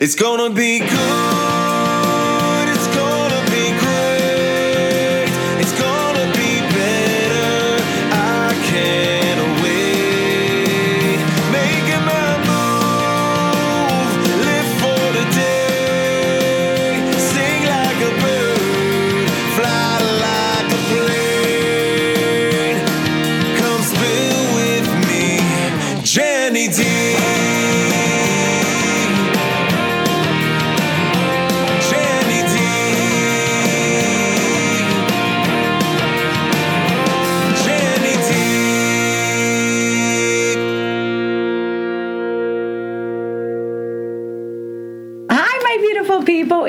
It's gonna be good.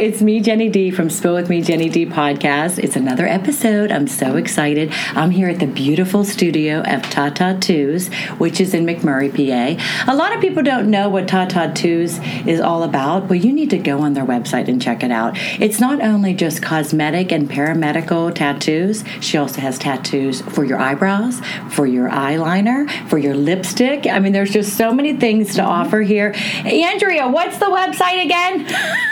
It's me, Jenny D from Spill With Me, Jenny D podcast. It's another episode. I'm so excited. I'm here at the beautiful studio of Tata Tattoos, which is in McMurray, PA. A lot of people don't know what Tata Tattoos is all about. Well, you need to go on their website and check it out. It's not only just cosmetic and paramedical tattoos, she also has tattoos for your eyebrows, for your eyeliner, for your lipstick. I mean, there's just so many things to offer here. Andrea, what's the website again?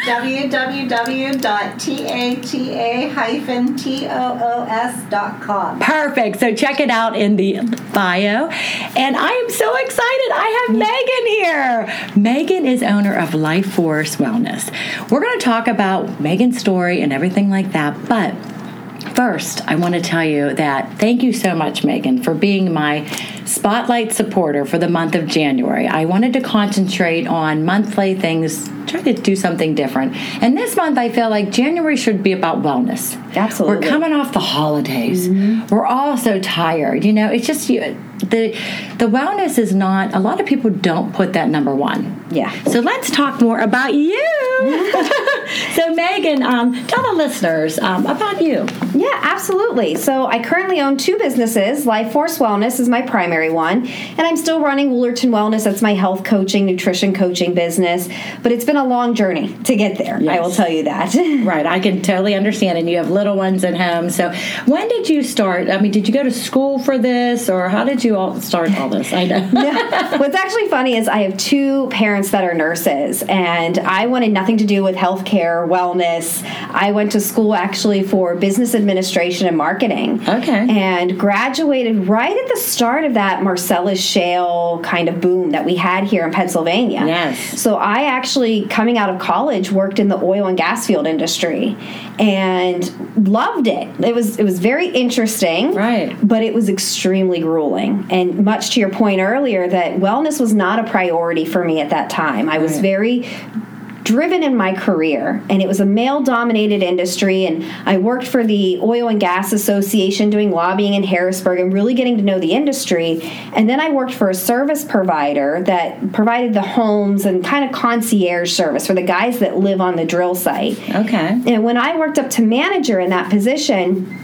www.tata-toos.com. Perfect. So check it out in the bio. And I am so excited. I have Megan here. Megan is owner of Life Force Wellness. We're going to talk about Megan's story and everything like that. But First, I want to tell you that thank you so much, Megan, for being my spotlight supporter for the month of January. I wanted to concentrate on monthly things, try to do something different. And this month, I feel like January should be about wellness. Absolutely. We're coming off the holidays. Mm-hmm. We're all so tired. You know, it's just you, the the wellness is not. A lot of people don't put that number one. Yeah. So let's talk more about you. so Megan, um, tell the listeners um, about you. Yeah, absolutely. So I currently own two businesses. Life Force Wellness is my primary one, and I'm still running Woolerton Wellness. That's my health coaching, nutrition coaching business. But it's been a long journey to get there. I will tell you that. Right, I can totally understand. And you have little ones at home. So when did you start? I mean, did you go to school for this, or how did you all start all this? I know. What's actually funny is I have two parents that are nurses, and I wanted nothing to do with healthcare, wellness. I went to school actually for business administration and marketing. Okay. And graduated right at the start of that Marcellus Shale kind of boom that we had here in Pennsylvania. Yes. So I actually, coming out of college, worked in the oil and gas field industry and loved it. It was it was very interesting. Right. But it was extremely grueling. And much to your point earlier that wellness was not a priority for me at that time. I was Right. very driven in my career and it was a male dominated industry and I worked for the Oil and Gas Association doing lobbying in Harrisburg and really getting to know the industry and then I worked for a service provider that provided the homes and kind of concierge service for the guys that live on the drill site Okay. and when I worked up to manager in that position,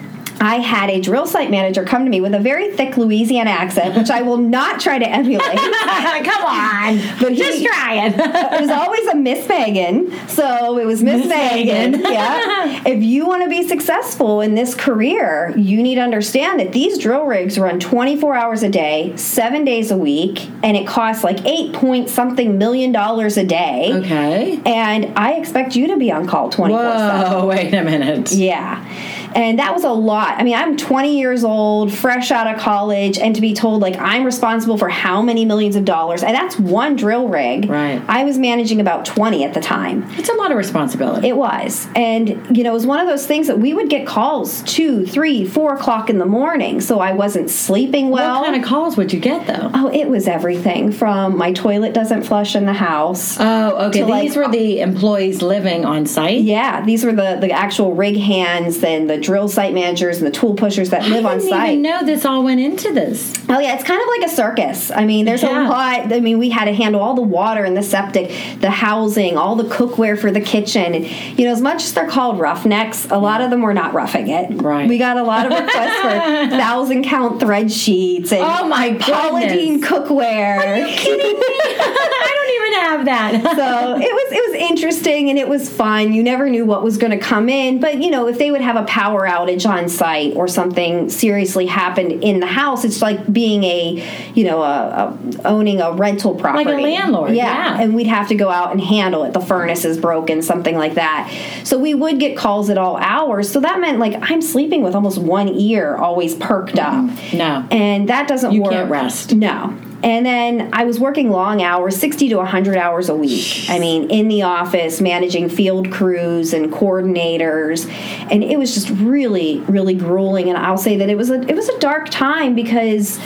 I had a drill site manager come to me with a very thick Louisiana accent, which I will not try to emulate. Come on, But he- just trying. it it was always a Miss Megan, so it was Miss. Megan. yeah. If you want to be successful in this career, you need to understand that these drill rigs run 24 hours a day, seven days a week, and it costs like eight point something million dollars a day. okay. And I expect you to be on call 24 7. Whoa! Wait a minute. Yeah. And that was a lot. I mean, I'm 20 years old, fresh out of college, and to be told, like, I'm responsible for how many millions of dollars, and that's one drill rig. Right. I was managing about 20 at the time. It's a lot of responsibility. It was. And, you know, it was one of those things that we would get calls two, three, four o'clock in the morning, so I wasn't sleeping well. what kind of calls would you get though? oh, it was everything from my toilet doesn't flush in the house. Oh, okay. to, like- These were the employees living on site. yeah, these were the, the actual rig hands and the drill site managers and the tool pushers that live on site. I didn't know this all went into this. Oh yeah, it's kind of like a circus. I mean, there's Yeah. a lot. I mean, we had to handle all the water and the septic, the housing, all the cookware for the kitchen. And you know, as much as they're called roughnecks, a lot of them were not roughing it. Right. We got a lot of requests for thousand count thread sheets and Oh, my goodness. Polydine cookware. kidding me? Even have that. so it was it was interesting and it was fun. You never knew what was going to come in, but you know if they would have a power outage on site or something seriously happened in the house, it's like being a you know a, a owning a rental property, like a landlord, yeah. and we'd have to go out and handle it. The furnace is broken, something like that. So we would get calls at all hours. So that meant like I'm sleeping with almost one ear always perked up. Mm-hmm. No. and that doesn't You work. can't rest. No. And then I was working long hours, 60 to 100 hours a week. I mean, in the office, managing field crews and coordinators. And it was just really, really grueling. And I'll say that it was a, it was a dark time because,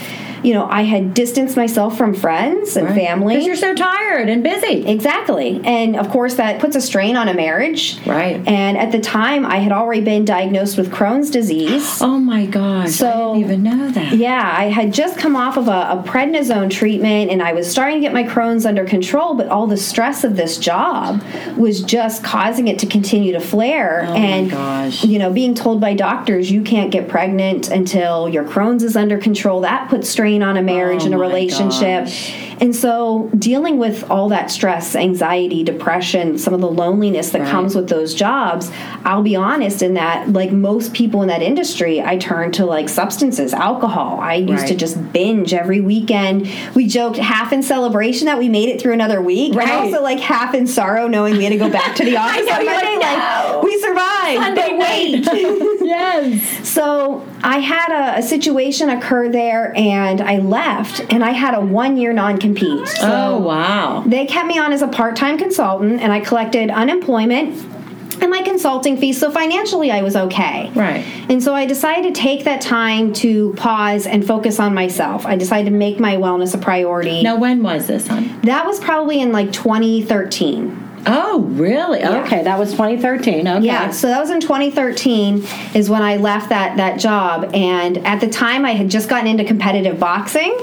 you know, I had distanced myself from friends and family. Because you're so tired and busy. Exactly. And of course, that puts a strain on a marriage. Right. And at the time, I had already been diagnosed with Crohn's disease. Oh my gosh. So- I didn't even know that. Yeah, I had just come off of a, a prednisone treatment and I was starting to get my Crohn's under control, but all the stress of this job was just causing it to continue to flare. Oh my and, gosh. you know, being told by doctors you can't get pregnant until your Crohn's is under control, that puts strain on a marriage Oh and a relationship. gosh. And so, dealing with all that stress, anxiety, depression, some of the loneliness that Right. comes with those jobs, I'll be honest in that, like most people in that industry, I turned to like substances, alcohol. I used to just binge every weekend. We joked half in celebration that we made it through another week, Right. and also like half in sorrow knowing we had to go back to the office know, on Monday. like, Like, we survived, Sunday but wait. yes. So I had a, a situation occur there, and I left, and I had a one year non compete. Oh, so Oh wow. they kept me on as a part time consultant, and I collected unemployment and my consulting fees. So financially, I was okay. Right. And so I decided to take that time to pause and focus on myself. I decided to make my wellness a priority. Now when was this? That was probably in like 2013. Oh, really? Okay, that was 2013. Okay. Yeah, so that was in 2013 is when I left that that job and at the time I had just gotten into competitive boxing.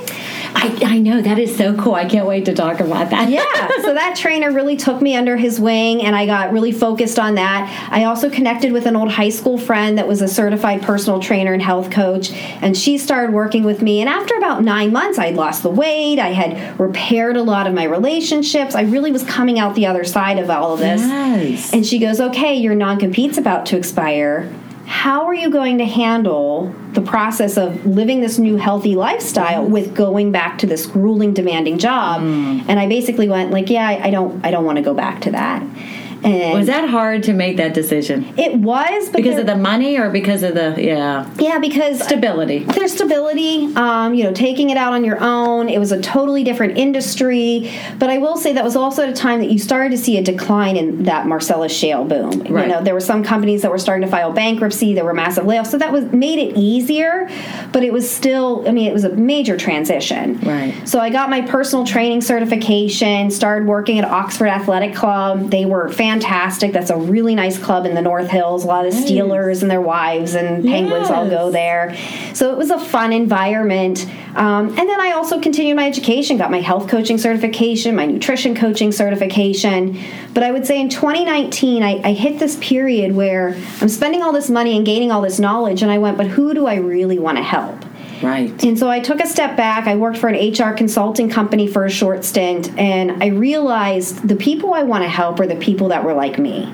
I, I know that is so cool. I can't wait to talk about that. Yeah, so that trainer really took me under his wing and I got really focused on that. I also connected with an old high school friend that was a certified personal trainer and health coach and she started working with me and after about 9 months I'd lost the weight, I had repaired a lot of my relationships. I really was coming out the other side of all of this. And she goes, Okay, your non compete's about to expire. How are you going to handle the process of living this new healthy lifestyle with going back to this grueling, demanding job? Mm. And I basically went like, Yeah, I I don't, I don't want to go back to that. And was that hard to make that decision? it was Because of the money or because of the yeah yeah, because stability? there's stability um, you know taking it out on your own it was a totally different industry but i will say that was also at a time that you started to see a decline in that marcellus shale boom Right. you know there were some companies that were starting to file bankruptcy there were massive layoffs so that was made it easier but it was still i mean it was a major transition Right. so i got my personal training certification started working at oxford athletic club they were fantastic that's a really nice club in the north hills a lot of the steelers and their wives and penguins all go there. So it was a fun environment. Um, and then I also continued my education, got my health coaching certification, my nutrition coaching certification. But I would say in 2019, I, I hit this period where I'm spending all this money and gaining all this knowledge, and I went, but who do I really want to help? Right. And so I took a step back. I worked for an HR consulting company for a short stint, and I realized the people I want to help are the people that were like me.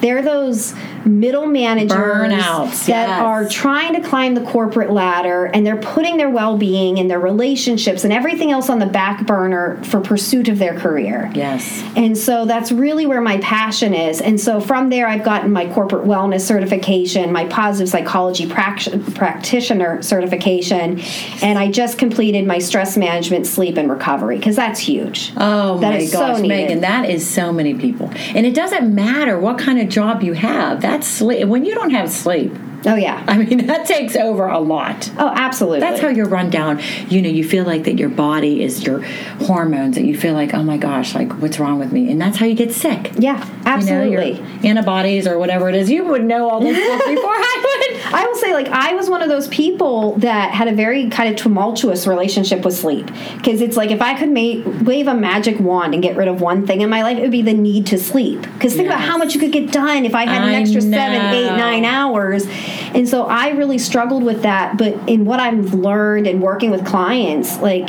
They're those middle managers Burnouts, that yes. are trying to climb the corporate ladder and they're putting their well being and their relationships and everything else on the back burner for pursuit of their career. Yes. And so that's really where my passion is. And so from there, I've gotten my corporate wellness certification, my positive psychology prac- practitioner certification, and I just completed my stress management, sleep, and recovery because that's huge. Oh That my is so gosh, needed. Megan, that is so many people, and it doesn't matter what kind of job you have. That's sleep. When you don't have sleep, Oh, yeah. I mean, that takes over a lot. Oh, absolutely. That's how you're run down. You know, you feel like that your body is your hormones, that you feel like, oh my gosh, like what's wrong with me? And that's how you get sick. Yeah, absolutely. You know, antibodies or whatever it is. You would know all this stuff before I would. I will say, like, I was one of those people that had a very kind of tumultuous relationship with sleep. Because it's like if I could make wave a magic wand and get rid of one thing in my life, it would be the need to sleep. Because think about how much you could get done if I had an extra seven, eight, nine hours. And so I really struggled with that. But in what I've learned and working with clients, like,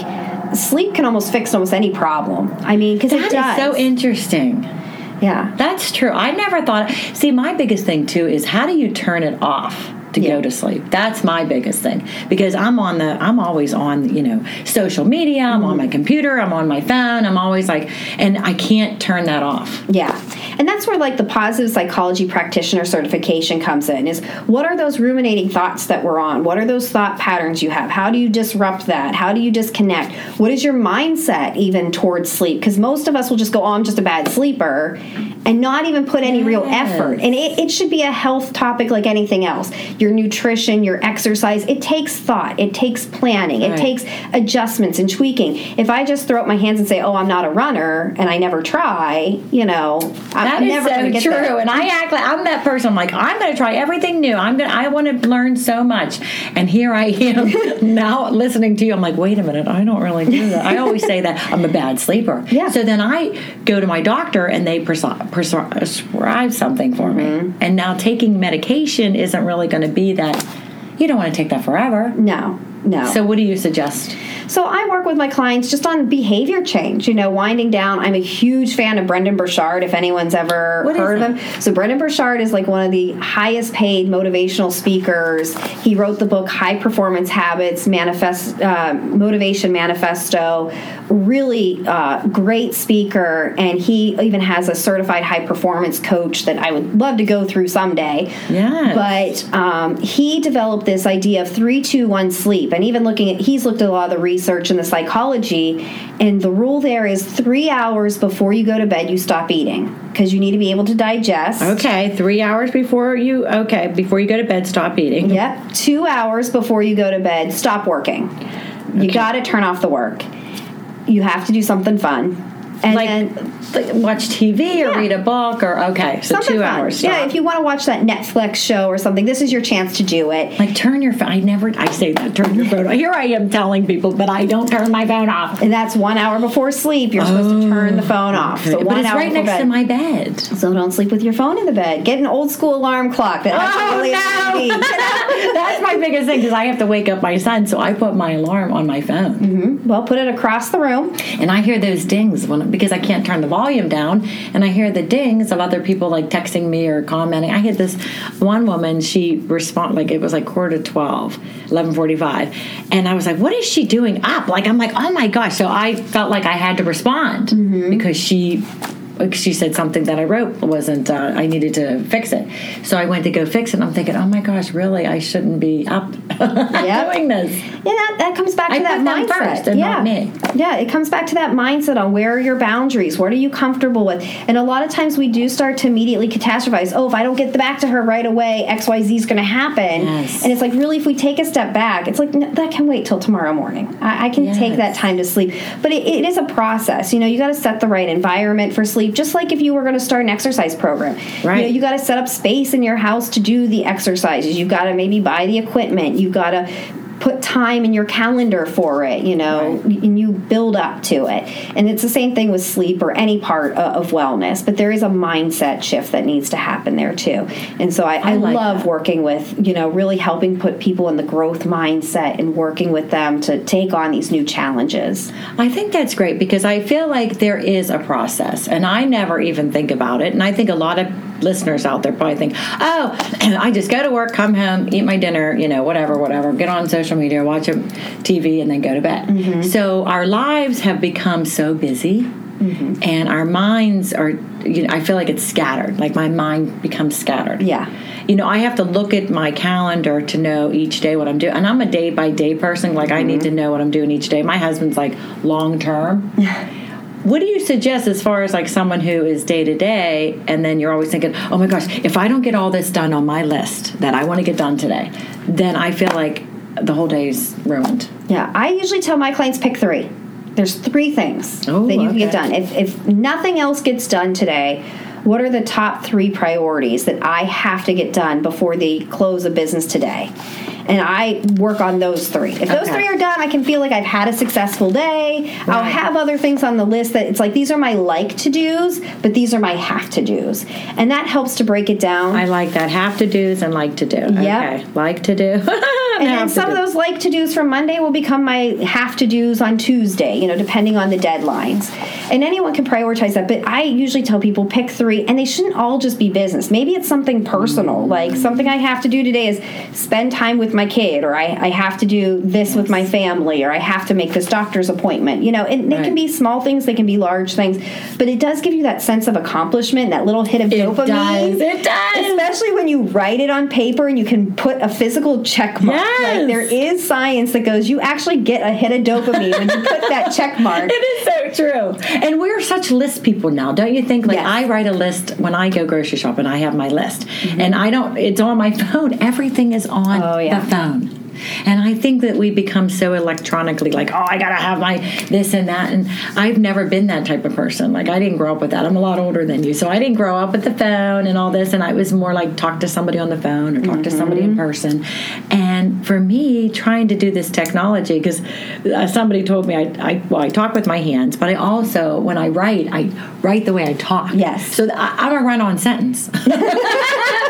sleep can almost fix almost any problem. I mean, because it does. so interesting. yeah. That's true. I never thought. See, my biggest thing too is how do you turn it off to Yeah. go to sleep? That's my biggest thing because I'm on the. I'm always on. You know, social media. I'm on my Mm-hmm. computer. I'm on my phone. I'm always like, and I can't turn that off. Yeah. And that's where like the positive psychology practitioner certification comes in is what are those ruminating thoughts that we're on? What are those thought patterns you have? How do you disrupt that? How do you disconnect? What is your mindset even towards sleep? Because most of us will just go, oh, I'm just a bad sleeper and not even put any real effort. And it, it should be a health topic like anything else. Your nutrition, your exercise, it takes thought, it takes planning, it takes adjustments and tweaking. If I just throw up my hands and say, "Oh, I'm not a runner," and I never try, you know, That I'm is never so going to get true. there. And I act like I'm that person. I'm like, I'm going to try everything new. I'm going. to I want to learn so much. And here I am now listening to you. I'm like, wait a minute. I don't really do that. I always say that I'm a bad sleeper. Yeah. So then I go to my doctor and they prescribe, prescribe something for Mm-hmm. me. And now taking medication isn't really going to be that. You don't want to take that forever. no, no. So what do you suggest? So I work with my clients just on behavior change, you know, winding down. I'm a huge fan of Brendon Burchard, if anyone's ever What heard of him. So Brendon Burchard is like one of the highest paid motivational speakers. He wrote the book High Performance Habits, Manifest uh, Motivation Manifesto. Really uh, great speaker, and he even has a certified high performance coach that I would love to go through someday. Yes. But um, he developed this idea of three, two, one sleep, and even looking at he's looked at a lot of the research and the psychology, and the rule there is three hours before you go to bed you stop eating because you need to be able to digest. Okay, three hours before you. Okay, before you go to bed, stop eating. Yep. Two hours before you go to bed, stop working. You got to turn off the work. You have to do something fun, and like, then like watch TV or Yeah. read a book or okay, so something two fun. hours. Yeah, if you want to watch that Netflix show or something, this is your chance to do it. like turn your phone. I never. I say that turn your phone. off. Here I am telling people, but I don't turn my phone off. And that's one hour before sleep. You're supposed to turn the phone oh, off. So but it's hour right next bed. to my bed. So don't sleep with your phone in the bed. Get an old school alarm clock that Oh, really no. My biggest thing because I have to wake up my son, so I put my alarm on my phone, mm-hmm. Well, put it across the room. and I hear those dings when because I can't turn the volume down, and I hear the dings of other people like texting me or commenting. I had this one woman. She respond like it was like quarter to 12, 11:45, and I was like, "What is she doing up?" Like I'm like, "Oh my gosh!" So I felt like I had to respond mm-hmm. because she she said something that I wrote wasn't. Uh, I needed to fix it, so I went to go fix it. and I'm thinking, oh my gosh, really? I shouldn't be up Yep. doing this. Yeah, that, that comes back to I that mindset. yeah. not me. Yeah, it comes back to that mindset on where are your boundaries? What are you comfortable with? And a lot of times we do start to immediately catastrophize. Oh, if I don't get back to her right away, XYZ is going to happen. Yes. And it's like, really, if we take a step back, it's like, "No, that can wait till tomorrow morning. I, I can take that time to sleep. But it, it is a process. You know, you got to set the right environment for sleep, just like if you were going to start an exercise program. You know, Right. you got to set up space in your house to do the exercises. You've got to maybe buy the equipment. You've got to put time in your calendar for it, you know, and you build up to it. And it's the same thing with sleep or any part of wellness, but there is a mindset shift that needs to happen there too. And so I, I, like love that. working with, you know, really helping put people in the growth mindset and working with them to take on these new challenges. I think that's great because I feel like there is a process, and I never even think about it. And I think a lot of listeners out there probably think, "Oh, I just go to work, come home, eat my dinner, you know, whatever, whatever, get on social media, watch a TV, and then go to bed." Mm-hmm. So our lives have become so busy. Mm-hmm. And our minds are, you know, I feel like it's scattered. Like my mind becomes scattered. Yeah. You know, I have to look at my calendar to know each day what I'm doing. And I'm a day by day person. Like, I need mm-hmm. to know what I'm doing each day. My husband's like long term. What do you suggest as far as like someone who is day to day and then you're always thinking, oh my gosh, if I don't get all this done on my list that I want to get done today, then I feel like the whole day's ruined. Yeah, I usually tell my clients pick three. There's three things Oh, that you can get done. If, if nothing else gets done today, what are the top three priorities that I have to get done before the close of business today? And I work on those three. If those Okay. three are done, I can feel like I've had a successful day. I'll have other things on the list that it's like these are my like to dos, but these are my have to dos, and that helps to break it down. I like that. Have to do's and like to do. Yep. Okay. Like to do. and then some of those like to dos from Monday will become my have to dos on Tuesday, you know, depending on the deadlines. And anyone can prioritize that, but I usually tell people pick three, and they shouldn't all just be business. Maybe it's something personal, like something I have to do today is spend time with my kid, or I, I have to do this with my family, or I have to make this doctor's appointment. You know, and they Right. can be small things, they can be large things, but it does give you that sense of accomplishment, that little hit of It dopamine. does. It does. Especially when you write it on paper and you can put a physical check mark. Yes. Like there is science that goes, you actually get a hit of dopamine when you put that check mark. It is so true. And we're such list people now, don't you think? Like Yes. I write a list when I go grocery shopping, I have my list. Mm-hmm. And I don't it's on my phone. Everything is on Oh, yeah. the phone. And I think that we become so electronically like, oh, I gotta have my this and that. And I've never been that type of person. Like I didn't grow up with that. I'm a lot older than you, so I didn't grow up with the phone and all this. And I was more like talk to somebody on the phone or talk to somebody in person. And for me, trying to do this technology because uh, somebody told me I, I well I talk with my hands, but I also when I write I write the way I talk. Yes. So th- I, I'm a run-on sentence.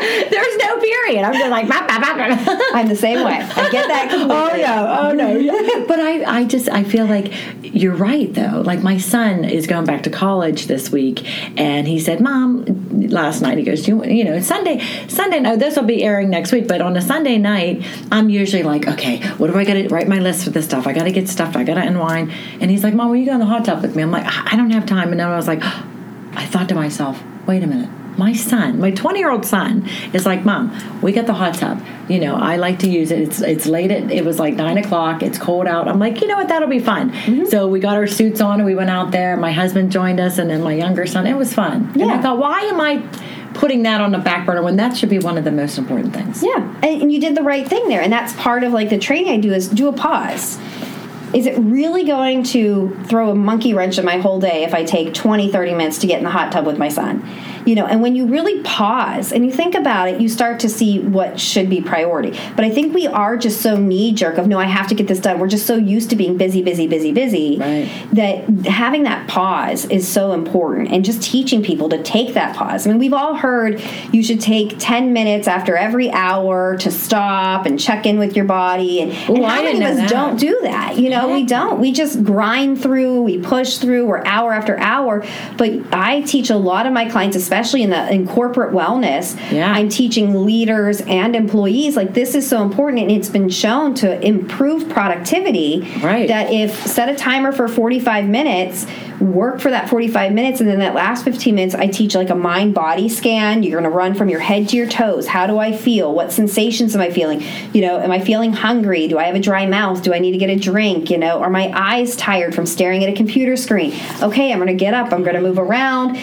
There's no period. I'm just like. "Bah, bah, bah, bah." I'm the same way. Get that. Oh yeah. Oh no! Yeah. but I, I just, I feel like you're right though. Like my son is going back to college this week, and he said, "Mom," last night he goes, "You, you know, Sunday. Sunday. No, this will be airing next week, but on a Sunday night, I'm usually like, okay, what do I got to write my list for this stuff? I got to get stuff. I got to unwind." And he's like, "Mom, will you go in the hot tub with me?" I'm like, "I don't have time." And then I was like, I thought to myself, "Wait a minute." My son, my 20 year old son, is like, Mom, we got the hot tub. You know, I like to use it. It's it's late. At, it was like nine o'clock. It's cold out. I'm like, you know what? That'll be fun. Mm-hmm. So we got our suits on and we went out there. My husband joined us, and then my younger son. It was fun. And I thought, why am I putting that on the back burner when that should be one of the most important things? Yeah, and, and you did the right thing there, and that's part of like the training I do is do a pause. Is it really going to throw a monkey wrench in my whole day if I take 20, 30 minutes to get in the hot tub with my son? You know, and when you really pause and you think about it, you start to see what should be priority. But I think we are just so knee jerk of no, I have to get this done. We're just so used to being busy, busy, busy, busy Right. that having that pause is so important and just teaching people to take that pause. I mean, we've all heard you should take 10 minutes after every hour to stop and check in with your body. And, and Ooh, how I many of us don't do that? You know, we don't. We just grind through, we push through, we're hour after hour. But I teach a lot of my clients, especially in the in corporate wellness. Yeah. I'm teaching leaders and employees like this is so important and it's been shown to improve productivity. Right. that if set a timer for 45 minutes work for that 45 minutes and then that last 15 minutes i teach like a mind body scan. You're going to run from your head to your toes. How do i feel? What sensations am i feeling? You know am i feeling hungry? Do i have a dry mouth? Do i need to get a drink? You know are my eyes tired from staring at a computer screen? Okay i'm going to get up i'm going to move around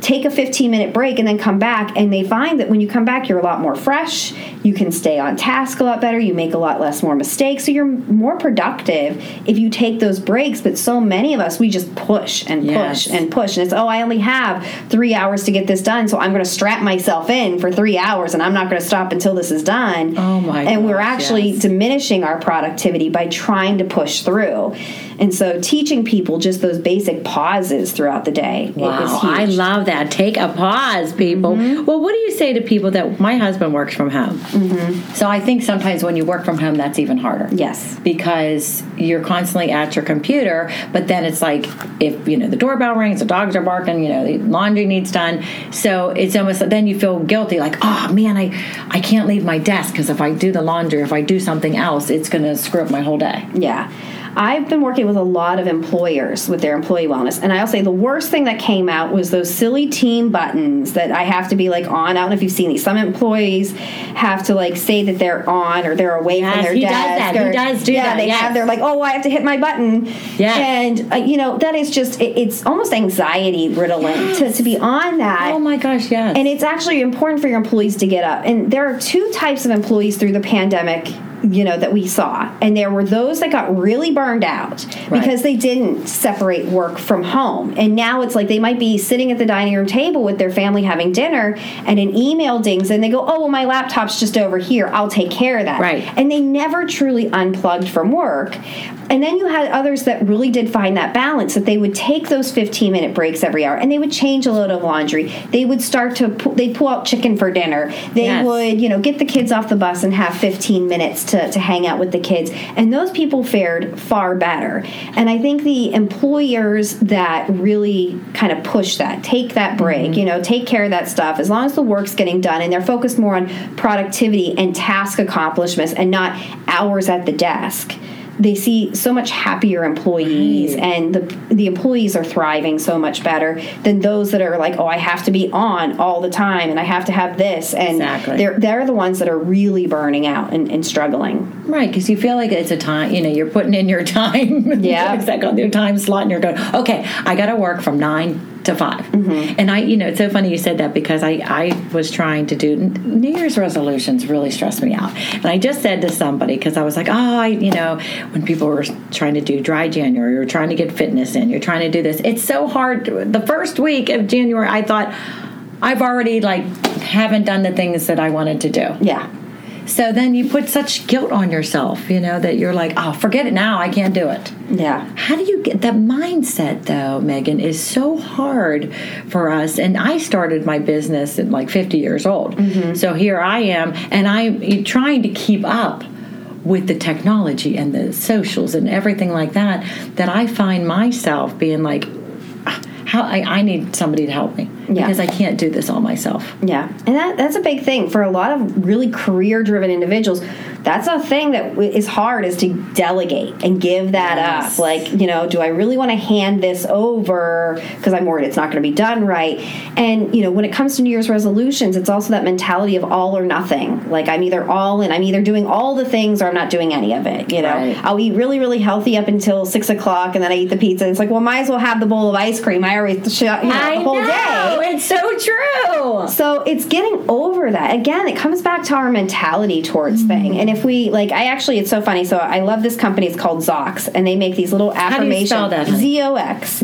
take a 15 minute break and then come back and they find that when you come back you're a lot more fresh. You can stay on task a lot better. You make a lot less more mistakes. So you're more productive if you take those breaks. But so many of us we just push and Yes. push and push. And it's oh i only have three hours to get this done so i'm going to strap myself in for three hours and i'm not going to stop until this is done. Oh, my and we're actually yes. diminishing our productivity by trying to push through. And so teaching people just those basic pauses throughout the day is Wow, huge. I love that. Take a pause, people. Mm-hmm. Well, what do you say to people that my husband works from home? Mm-hmm. So I think sometimes when you work from home, that's even harder. Yes. Because you're constantly at your computer, but then it's like if you know the doorbell rings, the dogs are barking, you know the laundry needs done. So it's almost then you feel guilty, like oh man, I I can't leave my desk because if I do the laundry, if I do something else, it's going to screw up my whole day. Yeah. I've been working with a lot of employers with their employee wellness. And I'll say the worst thing that came out was those silly team buttons that I have to be like on. I don't know if you've seen these. Some employees have to like say that they're on or they're away from Yes, their he does desk. that. He or- does do yeah, that, they yes. have, they're like, oh, I have to hit my button. Yeah, And, uh, you know, that is just, it, it's almost anxiety riddling to, to be on that. Oh my gosh, yes. And it's actually important for your employees to get up. And there are two types of employees through the pandemic you know that we saw. And there were those that got really burned out Right. because they didn't separate work from home. And now it's like they might be sitting at the dining room table with their family having dinner and an email dings and they go oh well my laptop's just over here. I'll take care of that. Right. and they never truly unplugged from work. And then you had others that really did find that balance that they would take those 15 minute breaks every hour and they would change a load of laundry. They would start to they pull out chicken for dinner. They Yes. would you know get the kids off the bus and have 15 minutes to, to hang out with the kids. And those people fared far better. And i think the employers that really kind of push that take that break mm-hmm. you know take care of that stuff. As long as the work's getting done and they're focused more on productivity and task accomplishments and not hours at the desk they see so much happier employees Right. and the the employees are thriving so much better than those that are like oh I have to be on all the time and I have to have this and Exactly. they're they're the ones that are really burning out and, and struggling Right, because you feel like it's a time, you know, you're putting in your time. Yeah. exactly. Your time slot, and you're going, okay, I got to work from nine to 5 Mm-hmm. And I, you know, it's so funny you said that because I, I was trying to do New Year's resolutions really stressed me out. And I just said to somebody, because I was like, oh, I, you know, when people were trying to do dry January or trying to get fitness in, you're trying to do this. It's so hard. The first week of January, I thought, I've already like haven't done the things that I wanted to do. yeah So then you put such guilt on yourself, you know, that you're like, oh, forget it now. I can't do it. yeah How do you get that mindset, though, Megan, is so hard for us. And I started my business at like 50 years old. So here I am, and I'm trying to keep up with the technology and the socials and everything like that, that I find myself being like, "Ah, how I, I need somebody to help me Yeah. because I can't do this all myself. Yeah, and that, that's a big thing for a lot of really career-driven individuals. That's a thing that is hard is to delegate and give that Yes. up. Like, you know, do I really want to hand this over because I'm worried it's not going to be done right? And you know, when it comes to New Year's resolutions, it's also that mentality of all or nothing. Like, I'm either all in, I'm either doing all the things or I'm not doing any of it. You know, Right. I'll eat really, really healthy up until six o'clock, and then I eat the pizza. It's like, well, might as well have the bowl of ice cream. I already, sh- you know, the whole know. day. It's so true. So it's getting over that. Again, it comes back to our mentality towards Mm-hmm. thing. And if we like I actually it's so funny. So I love this company, it's called Zox, and they make these little do you affirmation spell that, honey? Z O X.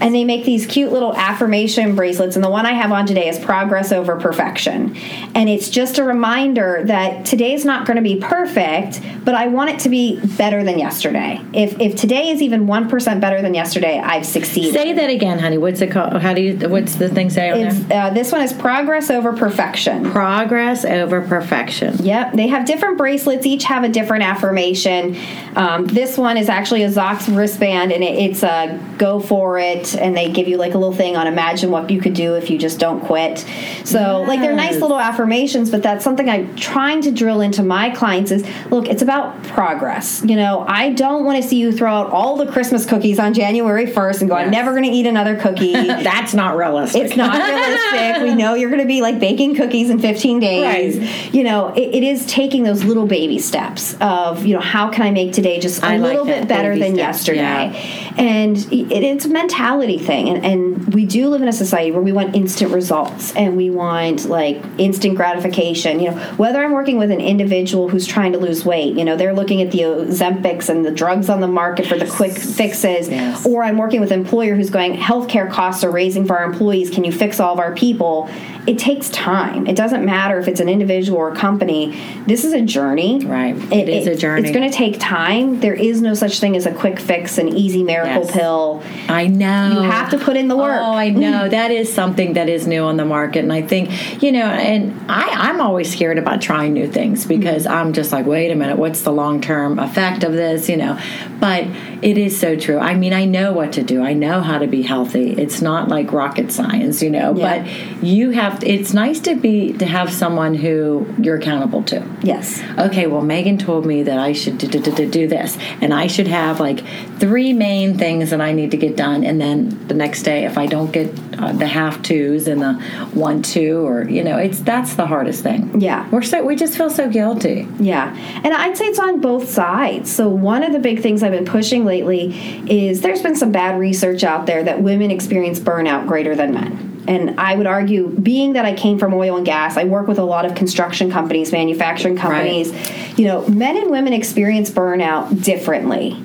And they make these cute little affirmation bracelets. And the one I have on today is progress over perfection. And it's just a reminder that today's not going to be perfect, but I want it to be better than yesterday. If, if today is even 1% better than yesterday, I've succeeded. Say that again, honey. What's it called? How do you? What's the thing say on there? uh, this one is progress over perfection. Progress over perfection. Yep, they have different bracelets. Each have a different affirmation. Um, this one is actually a Zox wristband, and it, it's a go for it. And they give you like a little thing on imagine what you could do if you just don't quit. So like they're nice little affirmations, but that's something I'm trying to drill into my clients. Is look, it's about progress. You know, I don't want to see you throw out all the Christmas cookies on January first and go, I'm never going to eat another cookie. That's not realistic. It's not realistic. we know you're going to be like baking cookies in 15 days. Right. You know, it, it is taking those little baby steps of, you know, how can I make today just a I little that, bit better than steps, yesterday? And it, it's a mentality thing. And, and we do live in a society where we want instant results and we want like instant gratification. You know, whether I'm working with an individual who's trying to lose weight, you know, they're looking at the Ozempics and the drugs on the market for the quick fixes, Yes. or I'm working with an employer who's going, healthcare costs are raising for our employees. Can you fix all of our people? It takes time. It doesn't matter if it's an individual or a company. This is a journey. Right. It is a journey. It's going to take time. There is no such thing as a quick fix, an easy miracle Yes. pill. I know. You have to put in the work. Oh, I mm. know. That is something that is new on the market. And I think, you know, and I, I'm always scared about trying new things because I'm just like, wait a minute, what's the long term effect of this, you know? But it is so true. I mean, I know what to do, I know how to be healthy. It's not like rocket science, you know, Yeah. but you have, it's nice to be, to have someone who you're accountable to Yes. okay, well, Megan told me that I should do, do, do, do this, and I should have like three main things that I need to get done, and then the next day, if I don't get uh, the half twos and the one two, or you know, it's that's the hardest thing. Yeah. we're so we just feel so guilty. Yeah. And I'd say it's on both sides. So, one of the big things I've been pushing lately is there's been some bad research out there that women experience burnout greater than men. And I would argue, being that I came from oil and gas, I work with a lot of construction companies, manufacturing companies. Right. You know, men and women experience burnout differently.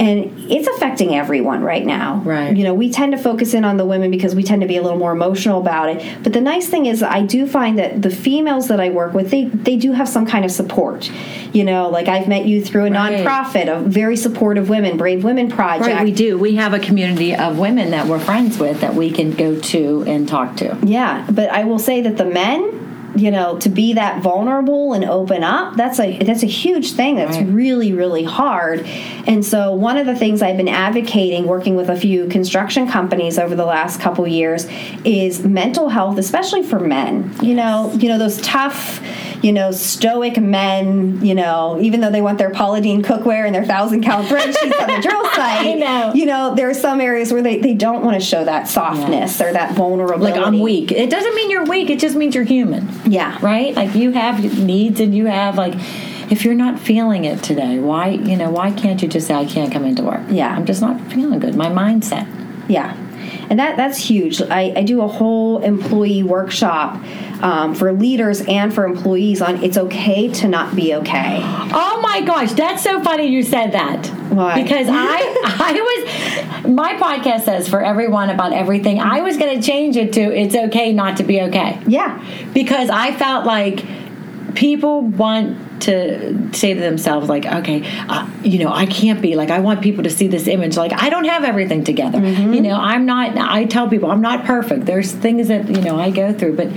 And it's affecting everyone right now. Right. You know, we tend to focus in on the women because we tend to be a little more emotional about it. But the nice thing is, I do find that the females that I work with, they, they do have some kind of support. You know, like I've met you through a Right. nonprofit of very supportive women, Brave Women Project. Right, we do. We have a community of women that we're friends with that we can go to and talk to. Yeah, but I will say that the men, you know, to be that vulnerable and open up, that's a that's a huge thing. That's Right. really really hard. And so one of the things I've been advocating working with a few construction companies over the last couple years is mental health, especially for men. You know, you know those tough, you know, stoic men, you know, even though they want their Polydine cookware and their thousand count thread sheets on the drill site, I know. you know, there are some areas where they, they don't want to show that softness or that vulnerability. Like I'm weak. It doesn't mean you're weak. It just means you're human. Yeah. Right? Like you have needs and you have like if you're not feeling it today, why you know, why can't you just say I can't come into work? Yeah. I'm just not feeling good. My mindset. Yeah. And that, that's huge. I, I do a whole employee workshop um, for leaders and for employees on it's okay to not be okay. Oh my gosh, that's so funny you said that. Why? Because I I was my podcast says for everyone about everything. I was going to change it to it's okay not to be okay. Yeah. because I felt like people want to say to themselves like okay uh, you know i can't be like i want people to see this image. Like i don't have everything together. Mm-hmm. you know i'm not i tell people i'm not perfect. There's things that you know i go through but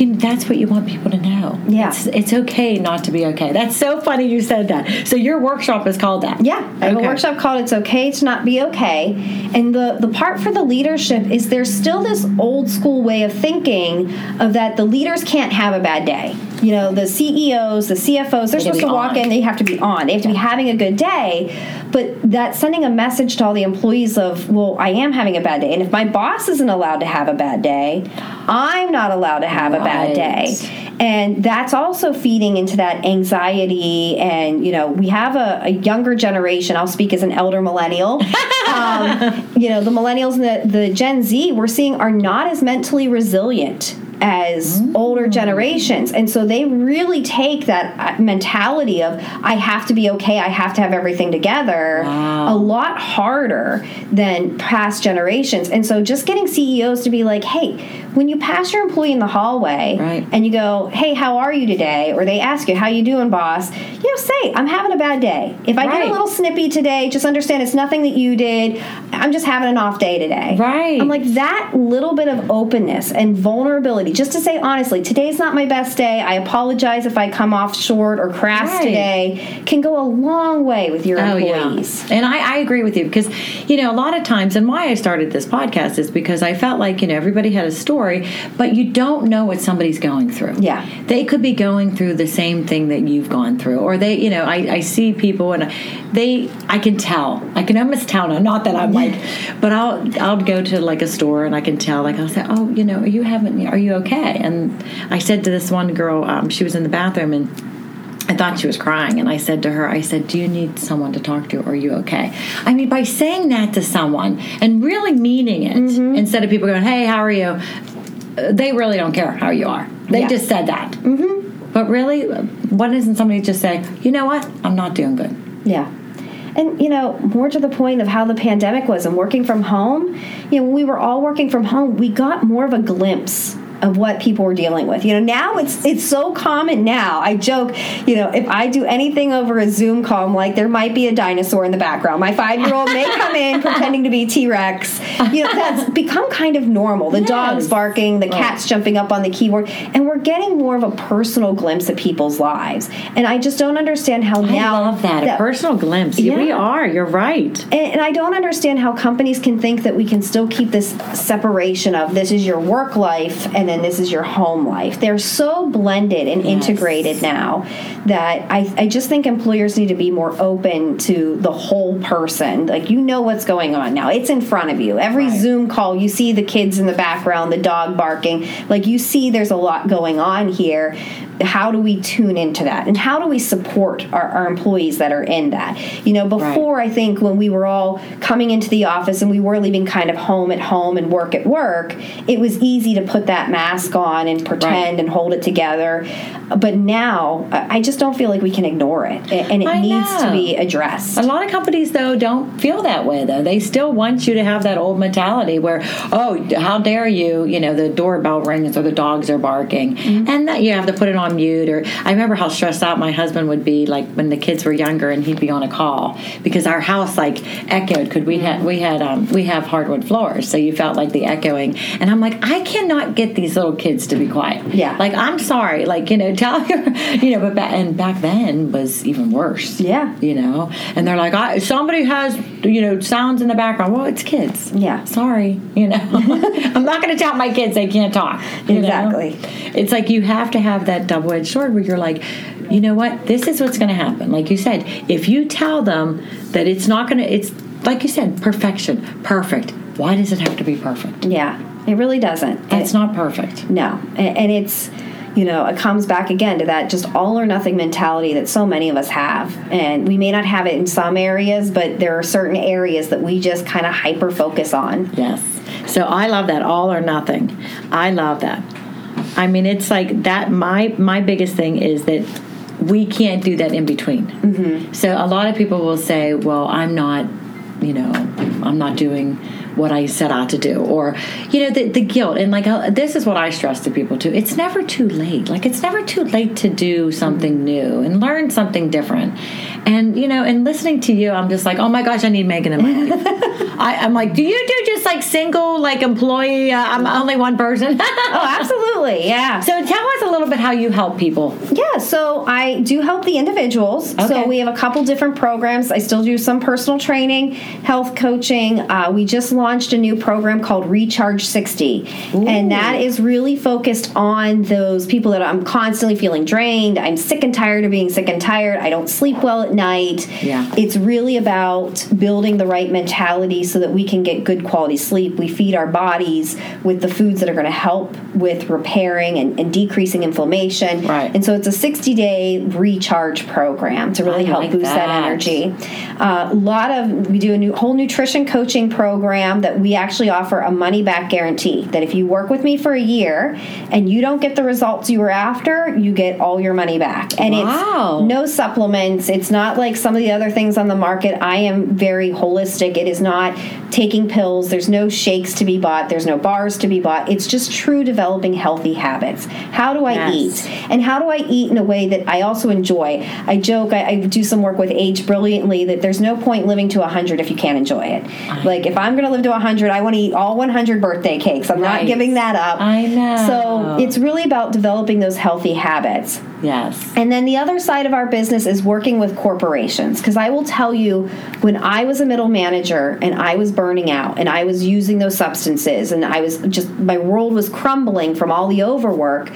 you know, that's what you want people to know. Yeah. it's, it's okay not to be okay. That's so funny you said that. So your workshop is called that. Yeah, I have Okay. a workshop called "It's Okay to Not Be Okay," and the the part for the leadership is there's still this old school way of thinking of that the leaders can't have a bad day. You know, the CEOs, the CFOs, they're They supposed to walk on. in, they have to be on, they have to be having a good day, but that sending a message to all the employees of, well, I am having a bad day, and if my boss isn't allowed to have a bad day, I'm not allowed to have a bad day. And that's also feeding into that anxiety and you know we have a, a younger generation. I'll speak as an elder millennial. Um, you know the millennials and the, the gen z we're seeing are not as mentally resilient as older generations. And so they really take that uh, mentality of i have to be okay i have to have everything together Wow. a lot harder than past generations. And so just getting ceos to be like hey when you pass your employee in the hallway Right. and you go, "Hey, how are you today?" or they ask you, "How you doing, boss?" You know, say, "I'm having a bad day." If I get a little snippy today, just understand it's nothing that you did. I'm just having an off day today. Right. I'm like that little bit of openness and vulnerability, just to say honestly, today's not my best day. I apologize if I come off short or crass Right. today. Can go a long way with your Oh employees. yeah, and I, I agree with you because you know a lot of times, and why I started this podcast is because I felt like you know everybody had a story, but you don't know what somebody's going through. Yeah. they could be going through the same thing that you've gone through, or they, you know, I, I see people and they, I can tell, I can almost tell now. Not that I'm like, but I'll I'll go to like a store and I can tell, like I'll say, oh, you know, are you having, are you okay? And I said to this one girl, um, she was in the bathroom and. I thought she was crying, and I said to her, I said, Do you need someone to talk to? Are you okay? I mean, by saying that to someone and really meaning it, instead of people going, Hey, how are you? They really don't care how you are. They Yeah. just said that. Mm-hmm. But really, why doesn't somebody just say, You know what? I'm not doing good? Yeah. And you know, more to the point of how the pandemic was and working from home, you know, when we were all working from home, we got more of a glimpse of what people were dealing with. You know, now it's it's so common now. I joke, you know, if I do anything over a Zoom call, I'm like there might be a dinosaur in the background. My 5-year-old may come in pretending to be T-Rex. You know, that's become kind of normal. The dogs barking, the cats jumping up on the keyboard, and we're getting more of a personal glimpse of people's lives. And I just don't understand how now I love that. A personal glimpse. Yeah. We are. You're right. and, and I don't understand how companies can think that we can still keep this separation of this is your work life and then this is your home life. They're so blended and Yes. integrated now that I, I just think employers need to be more open to the whole person. Like, you know what's going on now, it's in front of you. Every Right. Zoom call, you see the kids in the background, the dog barking. Like, you see there's a lot going on here. How do we tune into that and how do we support our, our employees that are in that you know before i think when we were all coming into the office and we were leaving kind of home at home and work at work it was easy to put that mask on and pretend Right. and hold it together but now i just don't feel like we can ignore it and it I needs to be addressed A lot of companies, though, don't feel that way. Though they still want you to have that old mentality where, oh, how dare you? You know, the doorbell rings or the dogs are barking, Mm-hmm. and that you have to put it on mute. Or I remember how stressed out my husband would be, like when the kids were younger, and he'd be on a call because our house like echoed. Could we had we had um, we have hardwood floors, so you felt like the echoing. And I'm like, I cannot get these little kids to be quiet. Yeah. like I'm sorry, like you know, tell your, you know, but back and back then was even worse Yeah. you know and they're like I, somebody has you know sounds in the background well it's kids Yeah. sorry you know i'm not going to tell my kids they can't talk you know? Exactly. it's like you have to have that double-edged sword where you're like you know what this is what's going to happen like you said if you tell them that it's not going to it's like you said perfection perfect why does it have to be perfect yeah it really doesn't it's not perfect No, and it's you know it comes back again to that just all or nothing mentality that so many of us have, and we may not have it in some areas, but there are certain areas that we just kind of hyper focus on. Yes. So I love that all or nothing. I love that. I mean, it's like that. My my biggest thing is that we can't do that in between. Mm-hmm. So a lot of people will say, "Well, I'm not, you know, I'm not doing what I set out to do," or you know, the, the guilt. And like uh, this is what I stress to people too. It's never too late. Like it's never too late to do something new and learn something different. And you know, and listening to you, I'm just like, oh my gosh, I need Megan in my life. I, I'm like, do you do just like single, like employee? Uh, I'm only one person. Oh, absolutely, yeah. so tell us a little bit how you help people. Yeah, so I do help the individuals. Okay. So we have a couple different programs. I still do some personal training, health coaching. Uh, we just launched a new program called Recharge 60. And that is really focused on those people that I'm constantly feeling drained. I'm sick and tired of being sick and tired. I don't sleep well at night. Yeah. It's really about building the right mentality so that we can get good quality sleep. We feed our bodies with the foods that are going to help with repairing and, and decreasing inflammation. Right. And so it's a 60 day recharge program to really I help like boost that, that. energy. A lot of, we do a new, whole nutrition coaching program that we actually offer a money back guarantee that if you work with me for a year and you don't get the results you were after, you get all your money back. And Wow. it's no supplements. It's not like some of the other things on the market. I am very holistic. It is not taking pills. There's no shakes to be bought. There's no bars to be bought. It's just true developing healthy habits. How do I Yes. eat? And how do I eat in a way that I also enjoy? I joke, I, I do some work with Age Brilliantly that there's no point living to 100 if you can't enjoy it. Like, if I'm going to live to 100, I want to eat all 100 birthday cakes. I'm not giving that up. I know. So it's really about developing those healthy habits. Yes. And then the other side of our business is working with corporations. Because I will tell you, when I was a middle manager and I was burning out and I was using those substances and I was just, my world was crumbling from all the overwork,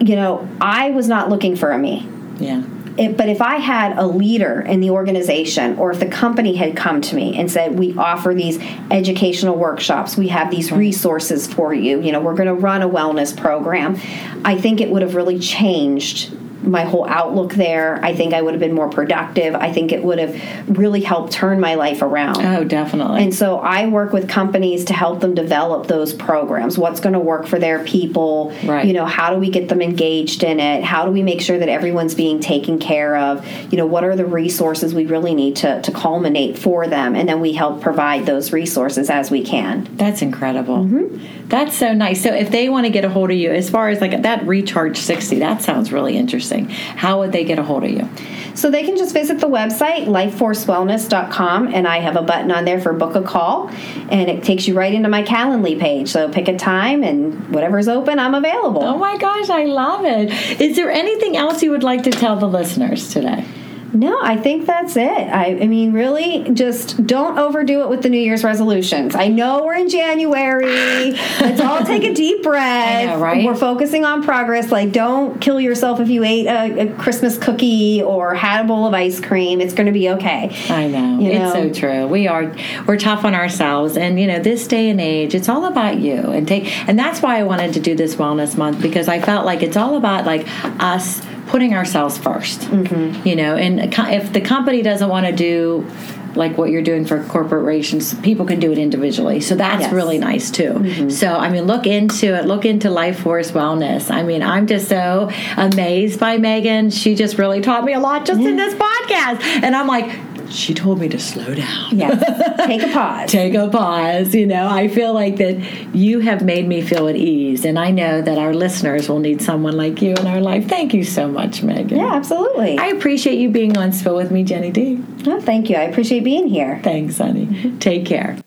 you know, I was not looking for a me. Yeah. It, but if I had a leader in the organization, or if the company had come to me and said, "We offer these educational workshops, we have these mm-hmm. resources for you. You know, we're going to run a wellness program," I think it would have really changed my whole outlook there. I think I would have been more productive. I think it would have really helped turn my life around. Oh, definitely. And so I work with companies to help them develop those programs. What's going to work for their people? Right. You know, how do we get them engaged in it? How do we make sure that everyone's being taken care of? You know, what are the resources we really need to, to culminate for them? And then we help provide those resources as we can. That's incredible. Mm-hmm. That's so nice. So if they want to get a hold of you, as far as like that recharge 60, that sounds really interesting. How would they get a hold of you? So they can just visit the website, lifeforcewellness.com, and I have a button on there for book a call, and it takes you right into my Calendly page. So pick a time, and whatever's open, I'm available. Oh my gosh, I love it. Is there anything else you would like to tell the listeners today? No, I think that's it. I, I mean, really, just don't overdo it with the New Year's resolutions. I know we're in January. Let's all take a deep breath. know, right? We're focusing on progress. Like, don't kill yourself if you ate a, a Christmas cookie or had a bowl of ice cream. It's going to be okay. I know. You It's so true. We are we're tough on ourselves and you know, this day and age, it's all about you. And take and that's why I wanted to do this wellness month because I felt like it's all about like us putting ourselves 1st Mm-hmm. You know, and if the company doesn't want to do like what you're doing for corporations, people can do it individually. So that's Yes. Mm-hmm. really nice too. So I mean, look into it. Look into Life Force Wellness. I mean, I'm just so amazed by Megan. She just really taught me a lot just in this podcast, and I'm like, she told me to slow down. Yes. take a pause. Take a pause. You know, I feel like that you have made me feel at ease, and I know that our listeners will need someone like you in our life. Thank you so much, Megan. Yeah, absolutely. I appreciate you being on Spill with me, Jenny D. Oh, thank you. I appreciate being here. Thanks, honey. Take care.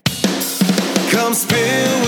Come spill